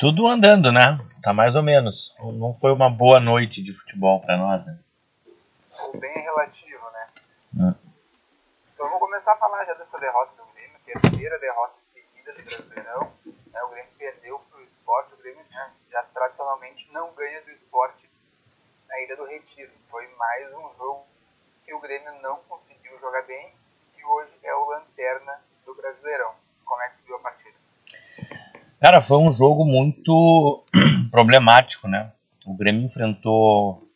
Tudo andando, né? Tá mais ou menos. Não foi uma boa noite de futebol para nós, né? bem relativo, né? Hum. Então vou começar a falar já dessa derrota do Grêmio, terceira derrota seguida do Brasileirão. Né? O Grêmio perdeu para o esporte, o Grêmio né, já tradicionalmente não ganha do esporte na Ilha do Retiro. Foi mais um jogo que o Grêmio não conseguiu jogar bem e hoje é o lanterna do Brasileirão. Como é que viu a partida? Cara, foi um jogo muito problemático, né? O Grêmio enfrentou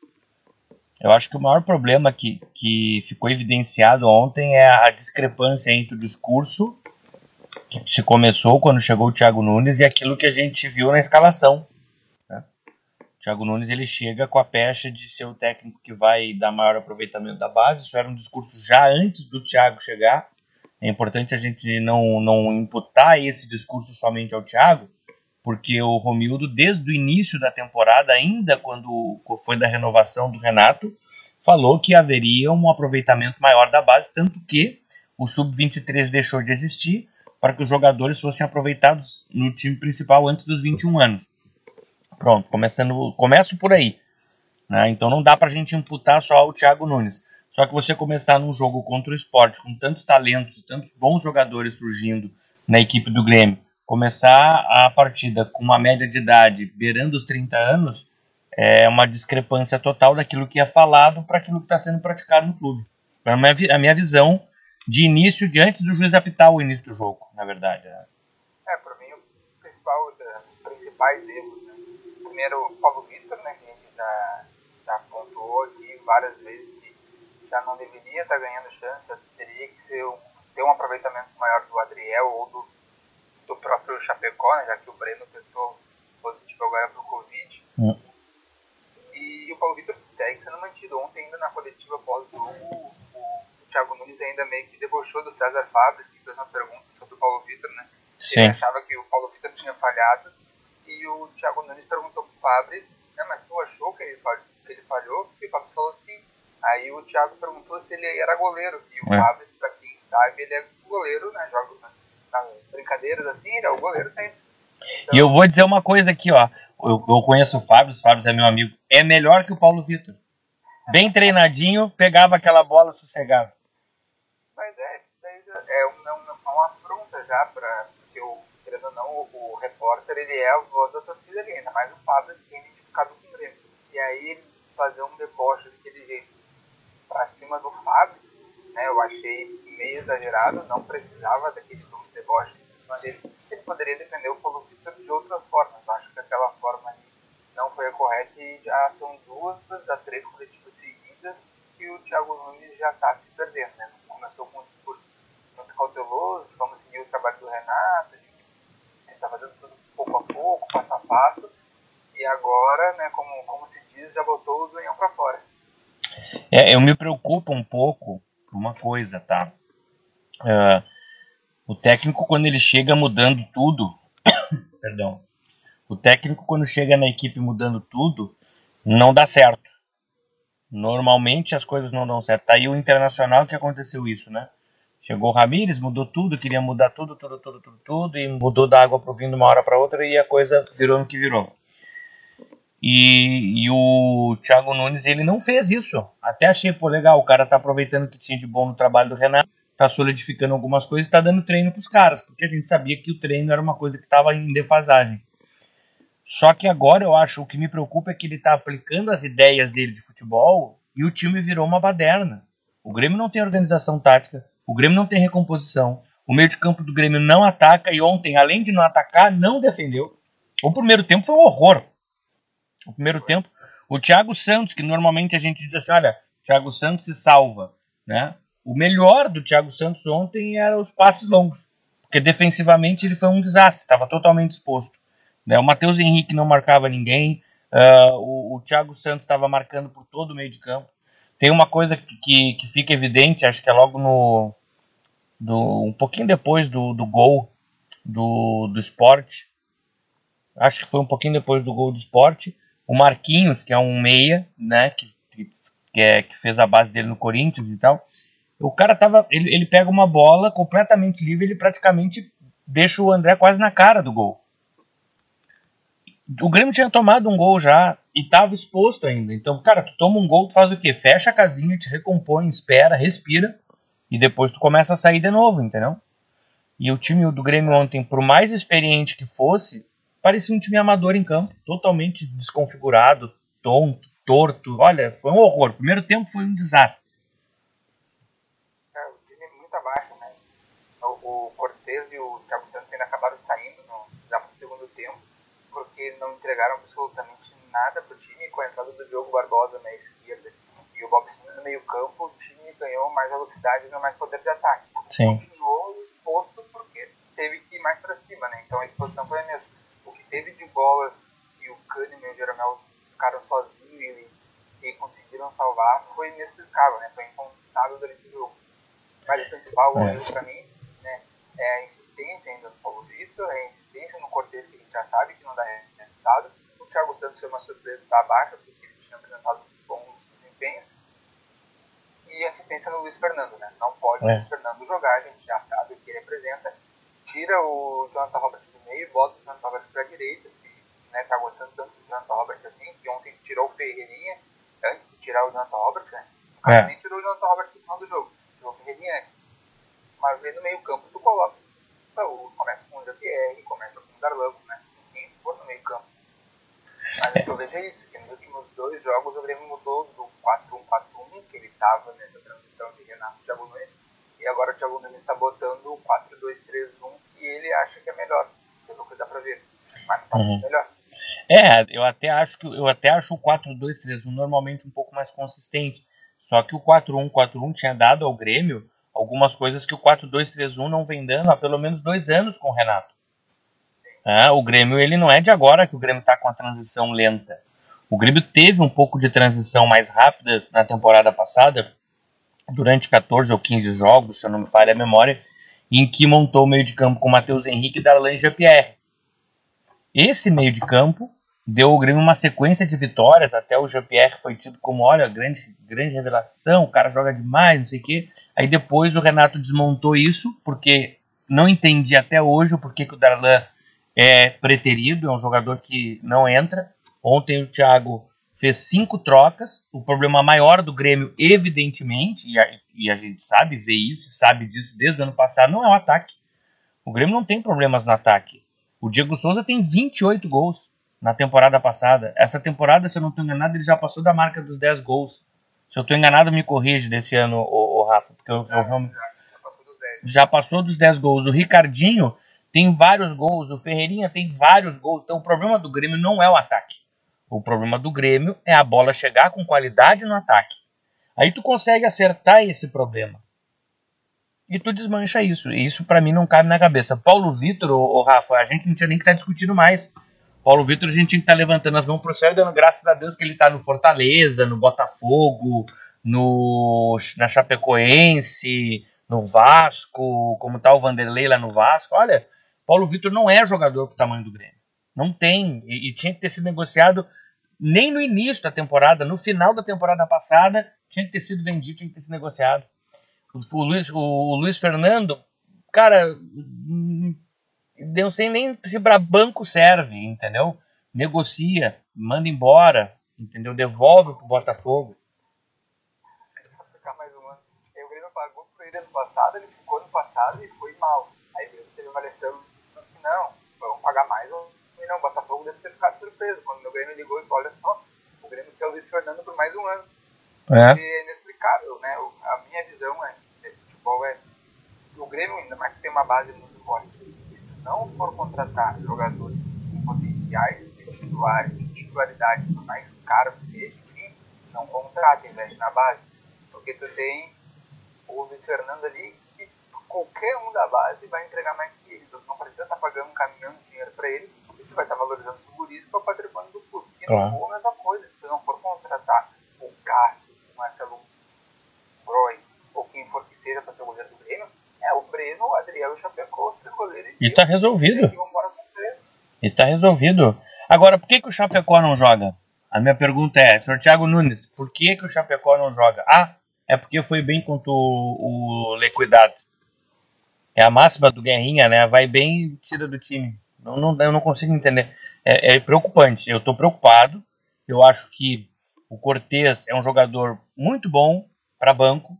eu acho que o maior problema que, que ficou evidenciado ontem é a discrepância entre o discurso que se começou quando chegou o Thiago Nunes e aquilo que a gente viu na escalação. Né? O Thiago Nunes ele chega com a pecha de ser o técnico que vai dar maior aproveitamento da base. Isso era um discurso já antes do Thiago chegar. É importante a gente não, não imputar esse discurso somente ao Thiago, porque o Romildo, desde o início da temporada, ainda quando foi da renovação do Renato, falou que haveria um aproveitamento maior da base, tanto que o Sub-23 deixou de existir para que os jogadores fossem aproveitados no time principal antes dos 21 anos. Pronto, começando, começo por aí. Né? Então não dá para a gente imputar só ao Thiago Nunes. Só que você começar num jogo contra o esporte, com tantos talentos, tantos bons jogadores surgindo na equipe do Grêmio, começar a partida com uma média de idade beirando os 30 anos é uma discrepância total daquilo que é falado para aquilo que está sendo praticado no clube. É a minha, visão de início, de antes do juiz apitar o início do jogo, na verdade. É, é para mim, o principal, os principais erros. Né? Primeiro, o Paulo Vitor, né, que a gente já, já apontou aqui várias vezes já não deveria estar tá ganhando chance, teria que ser um, ter um aproveitamento maior do Adriel ou do do próprio Chapecó, né, já que o Breno testou positivo agora para o Covid. Hum. E o Paulo Vitor segue sendo mantido. Ontem, ainda na coletiva pós-jogo, o, o Thiago Nunes ainda meio que debochou do César Fabres, que fez uma pergunta sobre o Paulo Vitor, né? Sim. Ele achava que o Paulo Vitor tinha falhado. E o Thiago Nunes perguntou pro Fabres, né, mas tu achou que ele, falhou, que ele falhou? E o Fabres falou sim. Aí o Thiago perguntou se ele era goleiro. E o é. Fabres, pra quem sabe, ele é goleiro, né? Joga brincadeiras assim, ele é o goleiro sempre. Então, e eu vou dizer uma coisa aqui, ó. Eu, eu conheço o Fábio, o Fábio é meu amigo. É melhor que o Paulo Vitor. Bem treinadinho, pegava aquela bola sossegado. Mas é, é uma, é uma afronta já, pra, porque o, querendo ou não, o, o, repórter ele é a voz da torcida ali, ainda mais o Fábio que é identificado com o Grêmio. E aí fazer um deboche daquele jeito pra cima do Fábio, né, eu achei meio exagerado, não precisava daquele tom de deboche em cima dele. Ele poderia defender o Paulo Vitor de outras formas. Acho que aquela forma ali não foi a correta e já são duas a três coletivas seguidas que o Thiago Nunes já está se perdendo. Né? Começou com um discurso muito cauteloso, vamos seguir o trabalho do Renato, ele está fazendo tudo pouco a pouco, passo a passo, e agora, né, como, como se diz, já botou o zoião para fora. É, eu me preocupo um pouco por uma coisa, tá? Uh, o técnico, quando ele chega mudando tudo, perdão, o técnico, quando chega na equipe mudando tudo, não dá certo. Normalmente as coisas não dão certo. Tá aí o Internacional que aconteceu isso, né? Chegou o Ramires, mudou tudo, queria mudar tudo, tudo, tudo, tudo, tudo, e mudou da água pro vinho de uma hora para outra e a coisa virou no que virou. E, e, o Thiago Nunes, ele não fez isso. Até achei, pô, legal, o cara tá aproveitando o que tinha de bom no trabalho do Renato, tá solidificando algumas coisas tá dando treino pros caras, porque a gente sabia que o treino era uma coisa que tava em defasagem. Só que agora eu acho, o que me preocupa é que ele tá aplicando as ideias dele de futebol e o time virou uma baderna. O Grêmio não tem organização tática, o Grêmio não tem recomposição, o meio de campo do Grêmio não ataca e ontem, além de não atacar, não defendeu. O primeiro tempo foi um horror o primeiro tempo. O Thiago Santos, que normalmente a gente diz assim, olha, Thiago Santos se salva, né? O melhor do Thiago Santos ontem era os passes longos, porque defensivamente ele foi um desastre, estava totalmente exposto. Né? O Matheus Henrique não marcava ninguém, uh, o, o Thiago Santos estava marcando por todo o meio de campo. tem uma coisa que, que fica evidente, acho que é logo no. Do, um pouquinho depois do, do gol do, do esporte. Acho que foi um pouquinho depois do gol do esporte. O Marquinhos, que é um meia, né? Que, que, é, que fez a base dele no Corinthians e tal. O cara tava. Ele, ele pega uma bola completamente livre, ele praticamente deixa o André quase na cara do gol. O Grêmio tinha tomado um gol já e estava exposto ainda. Então, cara, tu toma um gol, tu faz o quê? Fecha a casinha, te recompõe, espera, respira e depois tu começa a sair de novo, entendeu? E o time do Grêmio ontem, por mais experiente que fosse, parecia um time amador em campo, totalmente desconfigurado, tonto, torto. Olha, foi um horror. O primeiro tempo foi um desastre. É, o time é muito abaixo, né? O, o Cortez e o Thiago Santos ainda acabaram saindo no, já no segundo tempo, porque não entregaram absolutamente nada pro time com a entrada do Diogo Barbosa na esquerda e o Bob Sims no meio campo, o time ganhou mais velocidade e ganhou mais poder de ataque. Sim. Continuou exposto porque teve que ir mais para cima, né? Então a exposição foi a mesma. O que teve de bolas e o Kahneman e o Jeromel ficaram sozinhos e, e conseguiram salvar foi inexplicável, né? Foi incontável durante o jogo. Mas o principal é. para mim né, é a insistência ainda do Paulo Vitor, é a insistência no Cortez que a gente já sabe que não dá resultado Thiago Santos foi uma surpresa da baixa, porque ele tinha apresentado bons desempenhos. E assistência no Luiz Fernando, né? Não pode é. o Luiz Fernando jogar, a gente já sabe o que ele representa. Tira o Jonathan Roberts meio, bota o Jonathan Roberts para a direita, se né, tá gostando tanto do Jonathan Roberts assim, que ontem tirou o Ferreirinha antes de tirar o Jonathan Roberts, né? É. Nem tirou o Jonathan Roberts no final do jogo, tirou o Ferreirinha antes. Mas aí no meio campo tu coloca, começa com o JPR, começa com o Darlan, começa com quem for no meio campo mas o que eu vejo é isso, que nos últimos dois jogos o Grêmio mudou do 4-1-4-1, que ele estava nessa transição de Renato e Thiago Nunes, e agora o Thiago Nunes está botando o 4-2-3-1, que ele acha que é melhor, pelo que dá pra ver. Tá uhum. melhor. É, eu até acho que eu até acho o 4-2-3-1 normalmente um pouco mais consistente. Só que o 4-1-4-1 tinha dado ao Grêmio algumas coisas que o 4-2-3-1 não vem dando há pelo menos dois anos com o Renato. É, o Grêmio ele não é de agora que o Grêmio está com a transição lenta. O Grêmio teve um pouco de transição mais rápida na temporada passada, durante 14 ou 15 jogos, se eu não me falha a memória, em que montou o meio de campo com Matheus Henrique, Darlan e Jean-Pierre. Esse meio de campo deu ao Grêmio uma sequência de vitórias, até o Jean-Pierre foi tido como, olha, grande, grande revelação, o cara joga demais, não sei o quê. Aí depois o Renato desmontou isso, porque não entendi até hoje o porquê que o Darlan é preterido, é um jogador que não entra. Ontem o Thiago fez cinco trocas. O problema maior do Grêmio, evidentemente, e a, e a gente sabe, vê isso, sabe disso desde o ano passado, não é o ataque. O Grêmio não tem problemas no ataque. O Diego Souza tem 28 gols na temporada passada. Essa temporada, se eu não estou enganado, ele já passou da marca dos 10 gols. Se eu estou enganado, me corrige desse ano, o, o Rafa, porque eu, eu realmente. Já passou dos 10. Já passou dos 10 gols. O Ricardinho tem vários gols, o Ferreirinha tem vários gols. Então o problema do Grêmio não é o ataque. O problema do Grêmio é a bola chegar com qualidade no ataque. Aí tu consegue acertar esse problema. E tu desmancha isso. E isso para mim não cabe na cabeça. Paulo Vitor, ou Rafa, a gente não tinha nem que estar tá discutindo mais. Paulo Vitor, a gente tinha que estar tá levantando as mãos pro céu e dando graças a Deus que ele está no Fortaleza, no Botafogo, no na Chapecoense, no Vasco, como tá o Vanderlei lá no Vasco. Olha, Paulo Vitor não é jogador pro tamanho do Grêmio. Não tem. E, e, tinha que ter sido negociado nem no início da temporada, no final da temporada passada, tinha que ter sido vendido, tinha que ter sido negociado. O, o Luiz, o, o Luiz Fernando, cara, não sei nem se para banco serve, entendeu? Negocia, manda embora, entendeu? Devolve pro Botafogo. Ficar mais um ano. O Grêmio pagou por ele ano passado, ele ficou no passado e foi mal. Aí teve uma lição não, vamos pagar mais. E não, o Botafogo deve ter ficado surpreso. Quando o Grêmio ligou e falou, olha só, o Grêmio quer o Luiz Fernando por mais um ano. É. E é inexplicável, né? A minha visão é, de futebol é, se o Grêmio, ainda mais que tem uma base muito forte, se não for contratar jogadores com potenciais de, titular, de titularidade, por mais caro que seja, enfim, não contrata, investe na base. Porque tu tem o Luiz Fernando ali, que qualquer um da base vai entregar mais que ele. Tu não precisa estar tá pagando um caminhão de dinheiro para ele, tu vai estar tá valorizando os isso é o patrimônio do clube. E claro. no gol a mesma coisa, se você não for contratar o Cássio, o Marcelo Broi, ou quem for que seja para ser o goleiro do Grêmio, é o Breno, o Adriano, o Chapecó, os goleiros. E, e tá resolvido. E tá resolvido. Agora, por que, que o Chapecó não joga? A minha pergunta é, Sr. Thiago Nunes, por que, que o Chapecó não joga? Ah, é porque foi bem contra o, o Lecuidado. É a máxima do Guerrinha, né? Vai bem e tira do time. Não, não, eu não consigo entender. É, é preocupante. Eu estou preocupado. Eu acho que o Cortez é um jogador muito bom para banco.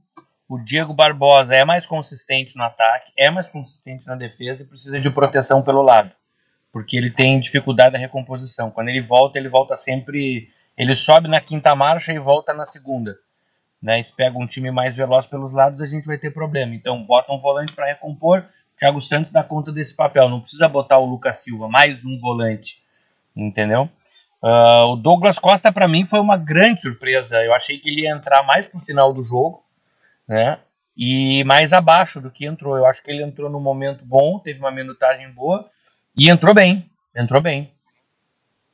O Diego Barbosa é mais consistente no ataque, é mais consistente na defesa e precisa de proteção pelo lado. Porque ele tem dificuldade da recomposição. Quando ele volta, ele volta sempre. Ele sobe na quinta marcha e volta na segunda né, se pega um time mais veloz pelos lados, a gente vai ter problema. Então, bota um volante para recompor. Thiago Santos dá conta desse papel. Não precisa botar o Lucas Silva, mais um volante. Entendeu? Uh, o Douglas Costa, para mim, foi uma grande surpresa. Eu achei que ele ia entrar mais pro final do jogo, né? E mais abaixo do que entrou. Eu acho que ele entrou no momento bom, teve uma minutagem boa e entrou bem. Entrou bem.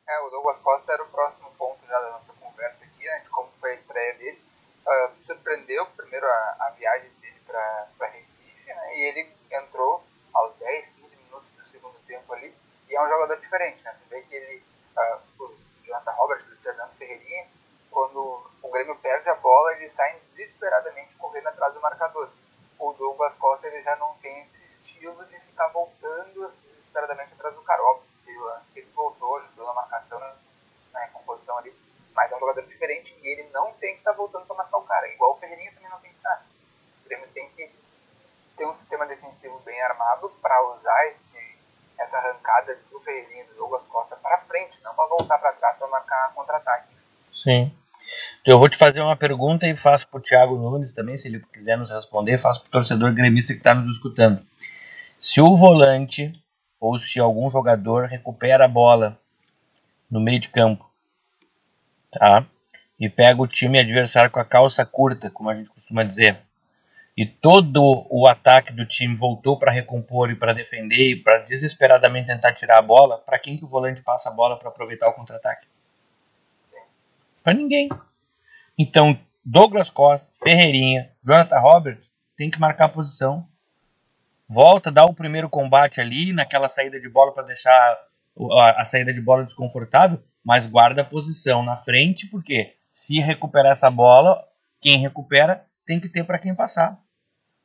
É, o Douglas Costa era o próximo ponto já da nossa conversa aqui, né, como foi a estreia dele uh, surpreendeu primeiro a, a viagem dele para Recife, né? E ele entrou aos 10, 15 minutos do segundo tempo ali. E é um jogador diferente, que ele, uh, o Jonathan Roberts, o Fernando Ferreirinha, quando o Grêmio perde a bola, eles saem desesperadamente correndo atrás do marcador. O Douglas Costa ele já não tem esse estilo de ficar voltando desesperadamente atrás do cara. Óbvio que o lance que ele voltou, ajudou na marcação, né? na composição ali mas é um jogador diferente e ele não tem que estar tá voltando para matar o cara. Igual o Ferreirinha também não tem que estar. Tá. O Grêmio tem que ter um sistema defensivo bem armado para usar esse, essa arrancada do Ferreirinha do Douglas Costa para frente, não para voltar para trás para marcar contra-ataque. Sim. Então, eu vou te fazer uma pergunta e faço para o Thiago Nunes também, se ele quiser nos responder, faço para o torcedor gremista que está nos escutando. Se o volante ou se algum jogador recupera a bola no meio de campo tá? E pega o time adversário com a calça curta, como a gente costuma dizer. E todo o ataque do time voltou para recompor e para defender e para desesperadamente tentar tirar a bola. Para quem que o volante passa a bola para aproveitar o contra-ataque? Para ninguém. Então, Douglas Costa, Ferreirinha, Jonathan Roberts tem que marcar a posição. Volta, dá o primeiro combate ali, naquela saída de bola para deixar a, a saída de bola desconfortável mas guarda a posição na frente, porque se recuperar essa bola, quem recupera tem que ter para quem passar.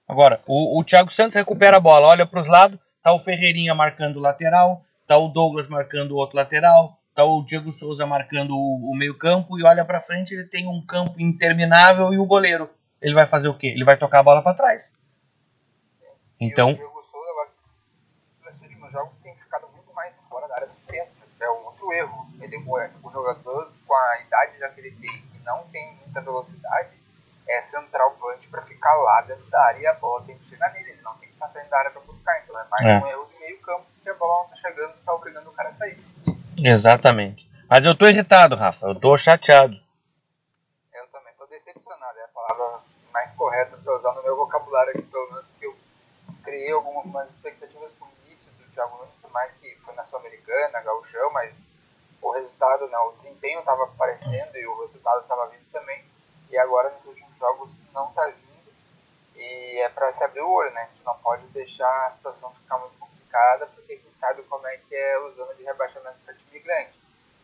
Agora, o, o Thiago Santos recupera a bola, olha para os lados, tá o Ferreirinha marcando o lateral, tá o Douglas marcando o outro lateral, tá o Diego Souza marcando o, o meio-campo e olha para frente, ele tem um campo interminável e o goleiro, ele vai fazer o quê? Ele vai tocar a bola para trás. Então, o Diego Souza, nesses últimos jogos, tem ficado muito mais fora da área do tempo. É um outro erro ele, o jogador com a idade já que ele tem, que não tem muita velocidade, é centralmente para ficar lá dentro da área e a bola tem que chegar nele, ele não tem que estar saindo da área para buscar, então é mais é. um erro de meio campo que a bola não está chegando e está obrigando o cara a sair. Exatamente. Mas eu tô irritado, Rafa, eu tô chateado. Eu também tô decepcionado, é a palavra mais correta para usar no meu vocabulário aqui, pelo menos que eu criei algumas expectativas com o início do Thiago Nunes, por mais que foi na Sul-Americana, Gauchão, mas o resultado, né, o desempenho estava aparecendo e o resultado estava vindo também. E agora nos últimos jogos não está vindo. E é para se abrir o olho, né? A gente não pode deixar a situação ficar muito complicada, porque a gente sabe como é que é o zona de rebaixamento para time grande.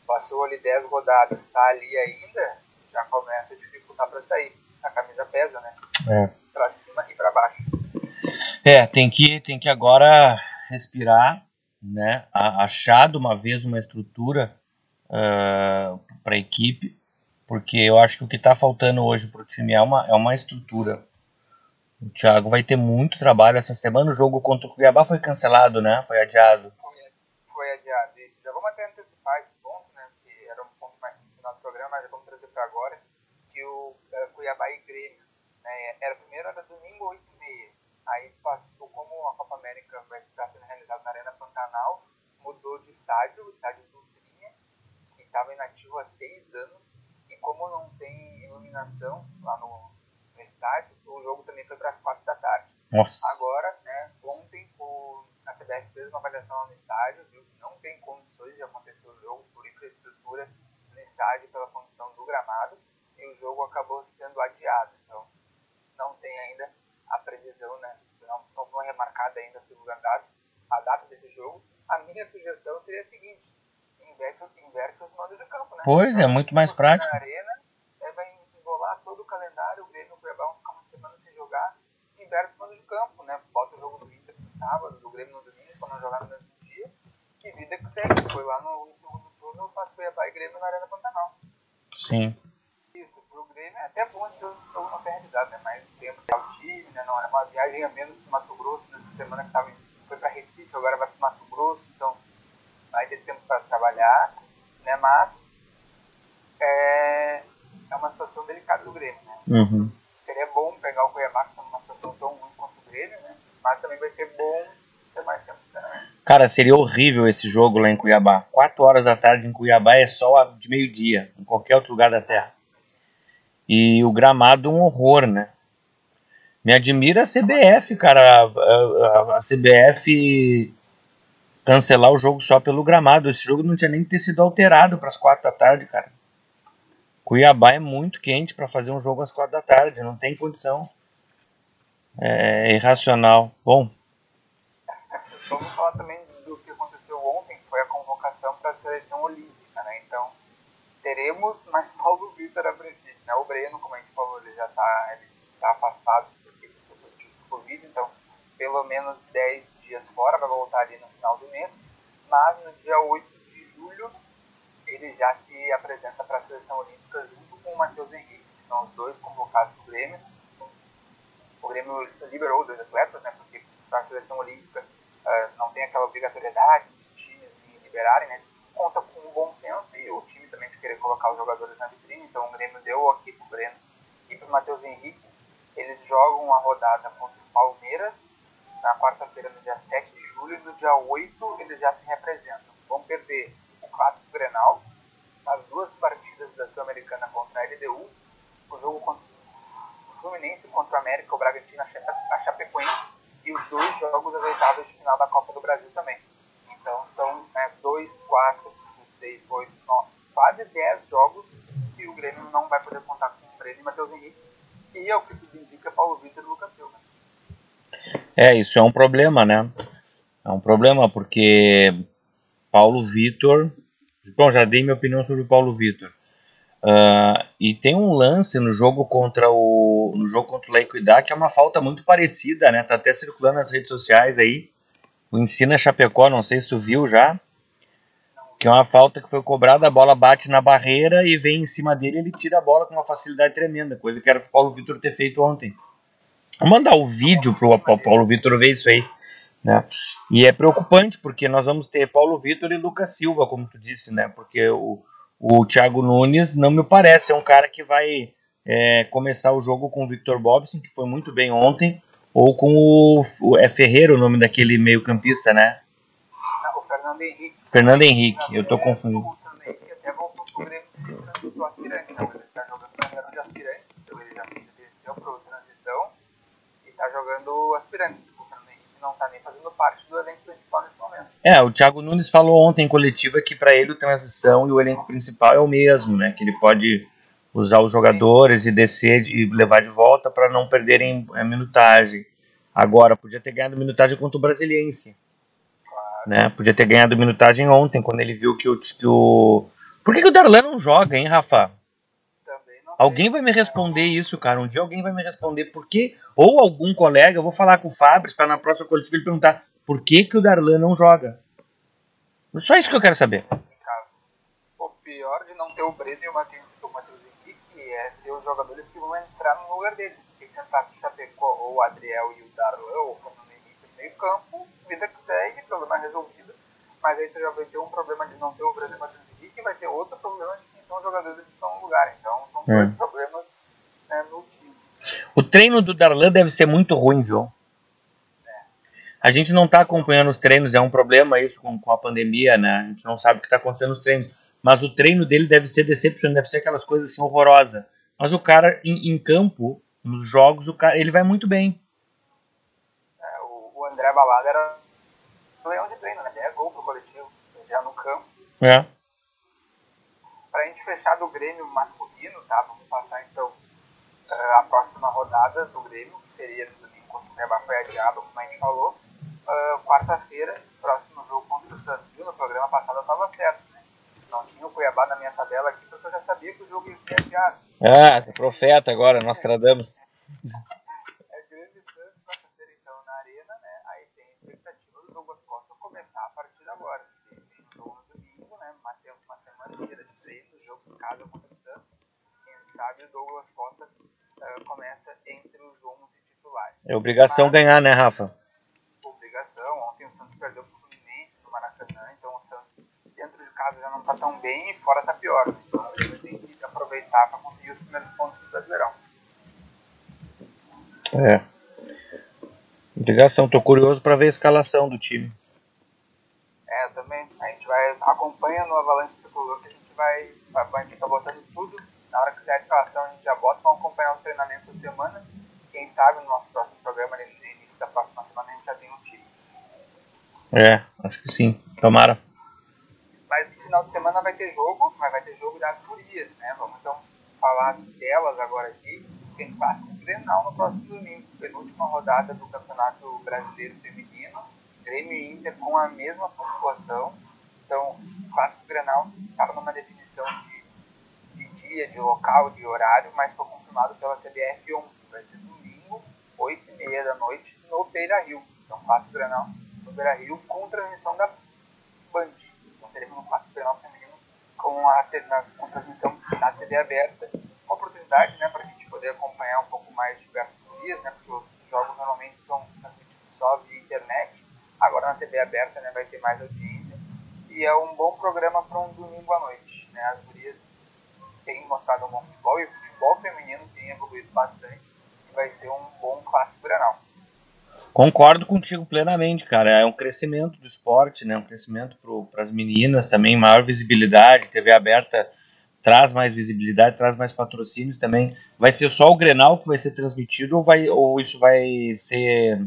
Passou ali 10 rodadas, está ali ainda, já começa a dificultar para sair. A camisa pesa, né? É. Para cima e para baixo. É, tem que, tem que agora respirar, né? Achar de uma vez uma estrutura uh, ah, para a equipe, porque eu acho que o que está faltando hoje para o time é uma, é uma estrutura. O Thiago vai ter muito trabalho essa semana. O jogo contra o Cuiabá foi cancelado, né? Foi adiado. Foi, foi adiado. Isso. Já vamos até antecipar esse ponto, né? Que era um ponto mais no final do programa, mas já vamos trazer para agora. Que o uh, Cuiabá e Grêmio. Né? Era primeiro era domingo 8 e meia. Aí passou, como a Copa América vai estar sendo realizada na Arena Pantanal, mudou de estádio, o estádio estava inativo há seis anos e como não tem iluminação lá no, no estádio, o jogo também foi para as quatro da tarde. Nossa. Agora, né, ontem o, a CBF fez uma avaliação lá no estádio, viu que não tem condições de acontecer o jogo por infraestrutura no estádio pela condição do gramado e o jogo acabou sendo adiado. Não tem ainda a previsão, né, não, não foi remarcada ainda a segunda data, a data desse jogo, a minha sugestão seria a seguinte, inverte, inverte os mandos de campo, né? Pois, é muito mais prático. Na arena, é, vai embolar todo o calendário, o Grêmio vai ficar uma semana sem jogar, inverte os mandos de campo, né? Bota o jogo do Inter no sábado, do Grêmio no domingo, para não jogar no mesmo dia, e vida que segue. Foi lá no, no segundo turno, faz Cuiabá e Grêmio na Arena Pantanal. Sim. Pro Grêmio é até bom que o jogo não tenha realizado, né? Mais tempo para o time, né? Não é uma viagem a menos pro Mato Grosso nessa semana que tava, foi para Recife, agora vai pro Mato Grosso, então vai ter tempo para trabalhar, né? Mas é, é uma situação delicada do Grêmio, né? Uhum. Seria bom pegar o Cuiabá que está numa situação tão ruim quanto o Grêmio, né? Mas também vai ser bom ter mais tempo, né? Cara, seria horrível esse jogo lá em Cuiabá. 4 horas da tarde em Cuiabá é sol de meio-dia, em qualquer outro lugar da Terra. E o gramado um horror, né? Me admira a CBF, cara. A, a, a CBF cancelar o jogo só pelo gramado. Esse jogo não tinha nem que ter sido alterado para as 4 da tarde, cara. Cuiabá é muito quente para fazer um jogo às 4 da tarde, não tem condição. É irracional. Bom. Vamos falar também do que aconteceu ontem, que foi a convocação para a seleção olímpica, né? Então, teremos mais Paulo Vitor a princípio, né? O Breno, como a gente falou, ele já está tá afastado porque ele foi positivo de Covid, então pelo menos 10 dias fora, vai voltar ali no final do mês, mas no dia 8 de julho ele já se apresenta para a seleção olímpica junto com o Matheus Henrique, que são os dois convocados do Grêmio. O Grêmio liberou dois atletas, né, porque para a seleção olímpica uh, não tem aquela obrigatoriedade dos times liberarem, né, conta com um bom senso e o time também de querer colocar os jogadores na vitrine, então o Grêmio deu aqui para o Breno e para o Matheus Henrique. Eles jogam a rodada contra o Palmeiras na quarta-feira, no dia 7 de julho, e no dia 8 eles já se representam. Vão perder o Clássico Grenal, as duas partidas da Sul-Americana contra a LDU, o jogo contra o Fluminense contra o América, o Bragantino, a Chapecoense, e os dois jogos das de final da Copa do Brasil também. Então são 2, 4, 6, 8, 9, quase 10 jogos que o Grêmio não vai poder contar com o Breno e Matheus Henrique. E é o que tudo indica Paulo Vitor e Lucas Silva. É, isso é um problema, né? É um problema porque Paulo Vitor. Bom, já dei minha opinião sobre o Paulo Vitor. Uh, e tem um lance no jogo contra o no jogo contra o Leikuidá que é uma falta muito parecida, né? Tá até circulando nas redes sociais aí. O Ensina Chapecó, não sei se tu viu já. Que é uma falta que foi cobrada, a bola bate na barreira e vem em cima dele, ele tira a bola com uma facilidade tremenda, coisa que era para o Paulo Vitor ter feito ontem. Vou mandar o vídeo pro Paulo Vitor ver isso aí. Né? E é preocupante, porque nós vamos ter Paulo Vitor e Lucas Silva, como tu disse, né? Porque o, o Thiago Nunes não me parece, é um cara que vai é, começar o jogo com o Victor Bobson, que foi muito bem ontem, ou com o, o é Ferreira o nome daquele meio campista, né? Não, o Fernando Henrique. Fernando Henrique, eu tô confundindo. É, o Thiago Nunes falou ontem em coletiva que para ele o transição e o elenco principal é o mesmo, né? Que ele pode usar os jogadores e descer e levar de volta para não perderem a minutagem. Agora, podia ter ganhado minutagem contra o Brasiliense. Né? Podia ter ganhado minutagem ontem, quando ele viu que o. Que o... Por que, que o Darlan não joga, hein, Rafa? Alguém vai me responder isso, cara. Um dia alguém vai me responder por quê. Ou algum colega, eu vou falar com o Fabris para na próxima coletiva ele perguntar por que, que o Darlan não joga. Só isso que eu quero saber. O pior de não ter o Breno e o Matheus Henrique é ter os jogadores que vão entrar no lugar deles. Porque sentar o Chapecó ou o Adriel e o Darlan ou o Fernando Henrique no meio campo, vida que segue, problema resolvido. Mas aí você já vai ter um problema de não ter o o Matheus Henrique e vai ter outro problema de quem são os jogadores que estão no lugar. Então são dois É. problemas né, no time. O treino do Darlan deve ser muito ruim, viu? A gente não tá acompanhando os treinos, é um problema isso com, com a pandemia, né? A gente não sabe o que tá acontecendo nos treinos. Mas o treino dele deve ser decepcionante, deve ser aquelas coisas assim horrorosas. Mas o cara em, em campo, nos jogos, o cara, ele vai muito bem. É, o André Balada era o leão de treino, né? É gol pro coletivo, já no campo. É. Pra gente fechar do Grêmio masculino, tá? Vamos passar então eh, a próxima rodada do Grêmio, que seria no domingo contra o Cuiabá foi adiado, como a gente falou. Uh, Quarta-feira, próximo jogo contra o Santos. Viu? No programa passado eu estava certo, né? Não tinha o Cuiabá na minha tabela aqui, porque eu já sabia que o jogo ia ser adiado. Ah, é profeta agora, nós tradamos. é grande Santos, quarta-feira então na Arena, né? Aí tem a expectativa do Douglas Costa começar a partir agora. Tem um jogo no domingo, né? Uma, treino, jogo em casa contra o Santos. Quem sabe o Douglas Costa uh, começa entre os 11 titulares. É obrigação Mas, ganhar, né, Rafa? Obrigação. Ontem o Santos perdeu pro Fluminense no Maracanã, então o Santos dentro de casa já não tá tão bem e fora tá pior. Então ele tem que aproveitar para conseguir os primeiros pontos do Brasileirão. É. Obrigação. Tô curioso para ver a escalação do time. É, também. A gente vai acompanhando o Avalanche a gente tá botando tudo. Na hora que sair a escalação a gente já bota, vamos acompanhar os treinamentos da semana. Quem sabe no nosso próximo programa, no início da próxima semana, a gente já tem um time. É, acho que sim. Tomara. Mas no final de semana vai ter jogo, mas vai ter jogo das gurias, né? Vamos então falar delas agora aqui. Tem clássico Grenal no próximo domingo, penúltima rodada do Campeonato Brasileiro Feminino. Grêmio e Inter com a mesma pontuação. Então, o clássico Grenal estava numa definição de, de, dia, de local, de horário, mas foi confirmado pela CBF ontem. Vai ser domingo, 8 e meia da noite, no Beira Rio. Então, clássico Grenal no Beira Rio com transmissão da Band teremos um clássico penal feminino com a, na, com transmissão na TV aberta. Uma oportunidade né, para a gente poder acompanhar um pouco mais de perto dias, né, porque os jogos normalmente são transmitidos só via internet. Agora na TV aberta né, vai ter mais audiência. E é um bom programa para um domingo à noite. Né? As gurias têm mostrado um bom futebol e o futebol feminino tem evoluído bastante. E vai ser um bom clássico granal. Concordo contigo plenamente, cara. É um crescimento do esporte, né? Um crescimento para as meninas também, maior visibilidade. TV aberta traz mais visibilidade, traz mais patrocínios também. Vai ser só o Grenal que vai ser transmitido ou, vai, ou isso vai ser.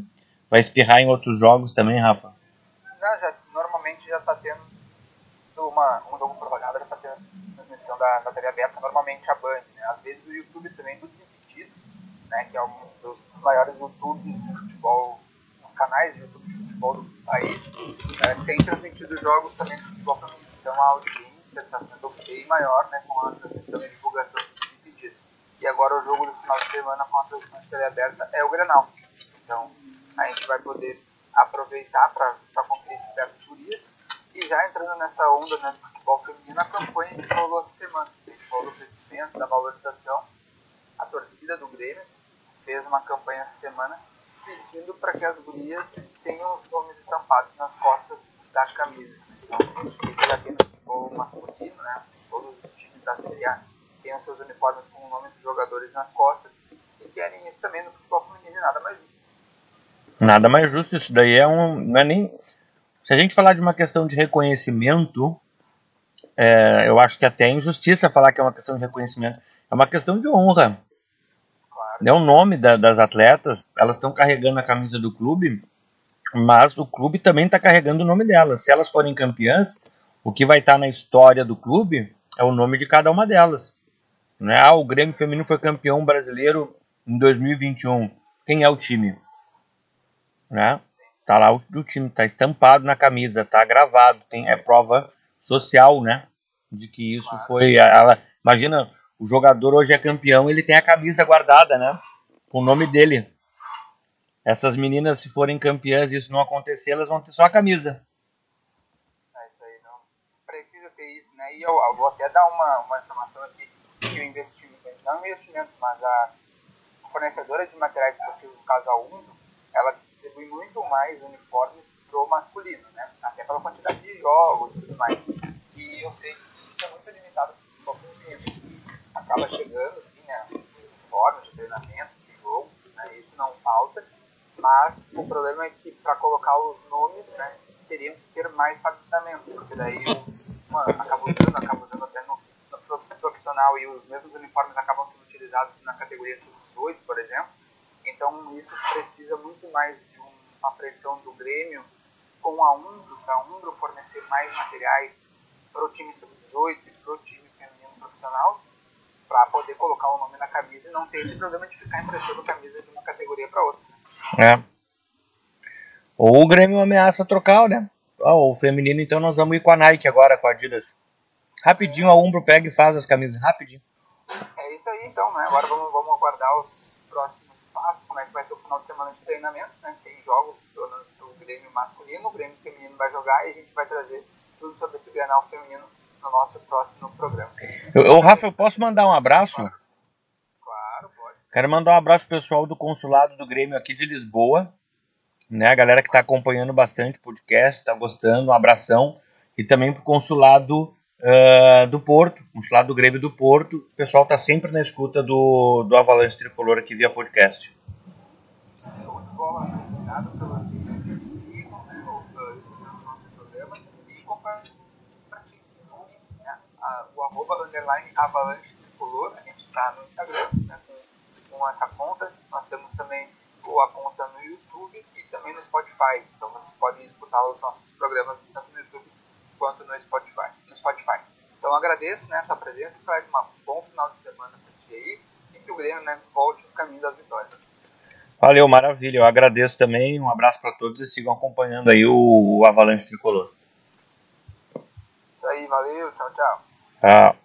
vai espirrar em outros jogos também, Rafa? Não, já, normalmente já está tendo uma, um jogo por da, da TV aberta, normalmente a Band, né? Às vezes o YouTube também dos Impedidos, né? Que é um dos maiores YouTubes de futebol, canais de YouTube de futebol do país, é, tem transmitido jogos também de futebol feminino. Então a audiência está sendo bem maior né, com a transmissão e divulgação de pedido. E agora o jogo do final de semana com a transmissão de TV aberta é o Grenal. Então a gente vai poder aproveitar para conferir de perto os gurias. E já entrando nessa onda né, futebol feminino, a campanha que rolou essa semana. A gente falou do crescimento, da valorização, a torcida do Grêmio fez uma campanha essa semana pedindo para que as gurias tenham os nomes estampados nas costas das camisas. Então, isso já tem no futebol masculino, né? Todos os times da Série A têm os seus uniformes com o nome dos jogadores nas costas e querem isso também no futebol feminino, nada mais justo. Nada mais justo, isso daí é um. Não é nem. Se a gente falar de uma questão de reconhecimento, é, eu acho que até é injustiça falar que é uma questão de reconhecimento. É uma questão de honra é o nome da, das atletas, elas estão carregando a camisa do clube, mas o clube também está carregando o nome delas. Se elas forem campeãs, o que vai estar tá na história do clube é o nome de cada uma delas. Né? Ah, o Grêmio Feminino foi campeão brasileiro em 2021. Quem é o time? Né? Tá lá o, o time, tá estampado na camisa, tá gravado, tem é prova social, né? De que isso foi. Ela, imagina o jogador hoje é campeão, ele tem a camisa guardada, né? Com o nome dele. Essas meninas, se forem campeãs e isso não acontecer, elas vão ter só a camisa. É isso aí, não. Precisa ter isso, né? E eu, eu vou até dar uma, uma informação aqui que o investimento, não o investimento, mas a fornecedora de materiais esportivos do Casal Undo, ela distribui muito mais uniformes pro masculino, né? Até pela quantidade de jogos e tudo mais. E eu sei que isso é muito limitado pro feminino acaba chegando, assim, né, forma de treinamento, de jogo, né, isso não falta, mas o problema é que para colocar os nomes, né, teriam que ter mais faturamento, porque daí uma, acaba usando, acaba usando até no, no, profissional e os mesmos uniformes acabam sendo utilizados na categoria sub-18, por exemplo, então isso precisa muito mais de uma pressão do Grêmio com a Umbro, para a Umbro fornecer mais materiais para o time sub-18 e para o time feminino profissional, para poder colocar o nome na camisa e não ter esse problema de ficar emprestando camisa de uma categoria para outra. É. Ou o Grêmio ameaça trocar, né? Oh, o feminino, então nós vamos ir com a Nike agora, com a Adidas. Rapidinho, a Umbro pega e faz as camisas, rapidinho. É isso aí então, né? Agora vamos, vamos aguardar os próximos passos, como é que vai ser o final de semana de treinamentos, né? Seis jogos Grêmio masculino, o Grêmio feminino vai jogar e a gente vai trazer tudo sobre esse Grenal feminino no nosso próximo programa. Ô, Rafa, eu posso mandar um abraço? Claro, pode. Quero mandar um abraço pessoal do consulado do Grêmio aqui de Lisboa, né? A galera que está acompanhando bastante o podcast, está gostando, um abração. E também para o consulado uh, do Porto, consulado do Grêmio do Porto. O pessoal está sempre na escuta do, do Avalanche Tricolor aqui via podcast. Show de bola, obrigado pela audiência. Sigam né, o nosso programa e compartilhem né, o arroba underline Avalanche Tricolor. A gente está no Instagram né, com, com essa conta. Nós temos também a conta no YouTube e também no Spotify. Então vocês podem escutar os nossos programas tanto no YouTube quanto no Spotify. No Spotify. Então agradeço né, a tua presença, faz um bom final de semana para ti aí e que o Grêmio né, volte no caminho das vitórias. Valeu, maravilha. Eu agradeço também. Um abraço para todos e sigam acompanhando aí o, o Avalanche Tricolor. Isso aí, valeu, tchau, tchau. Tchau.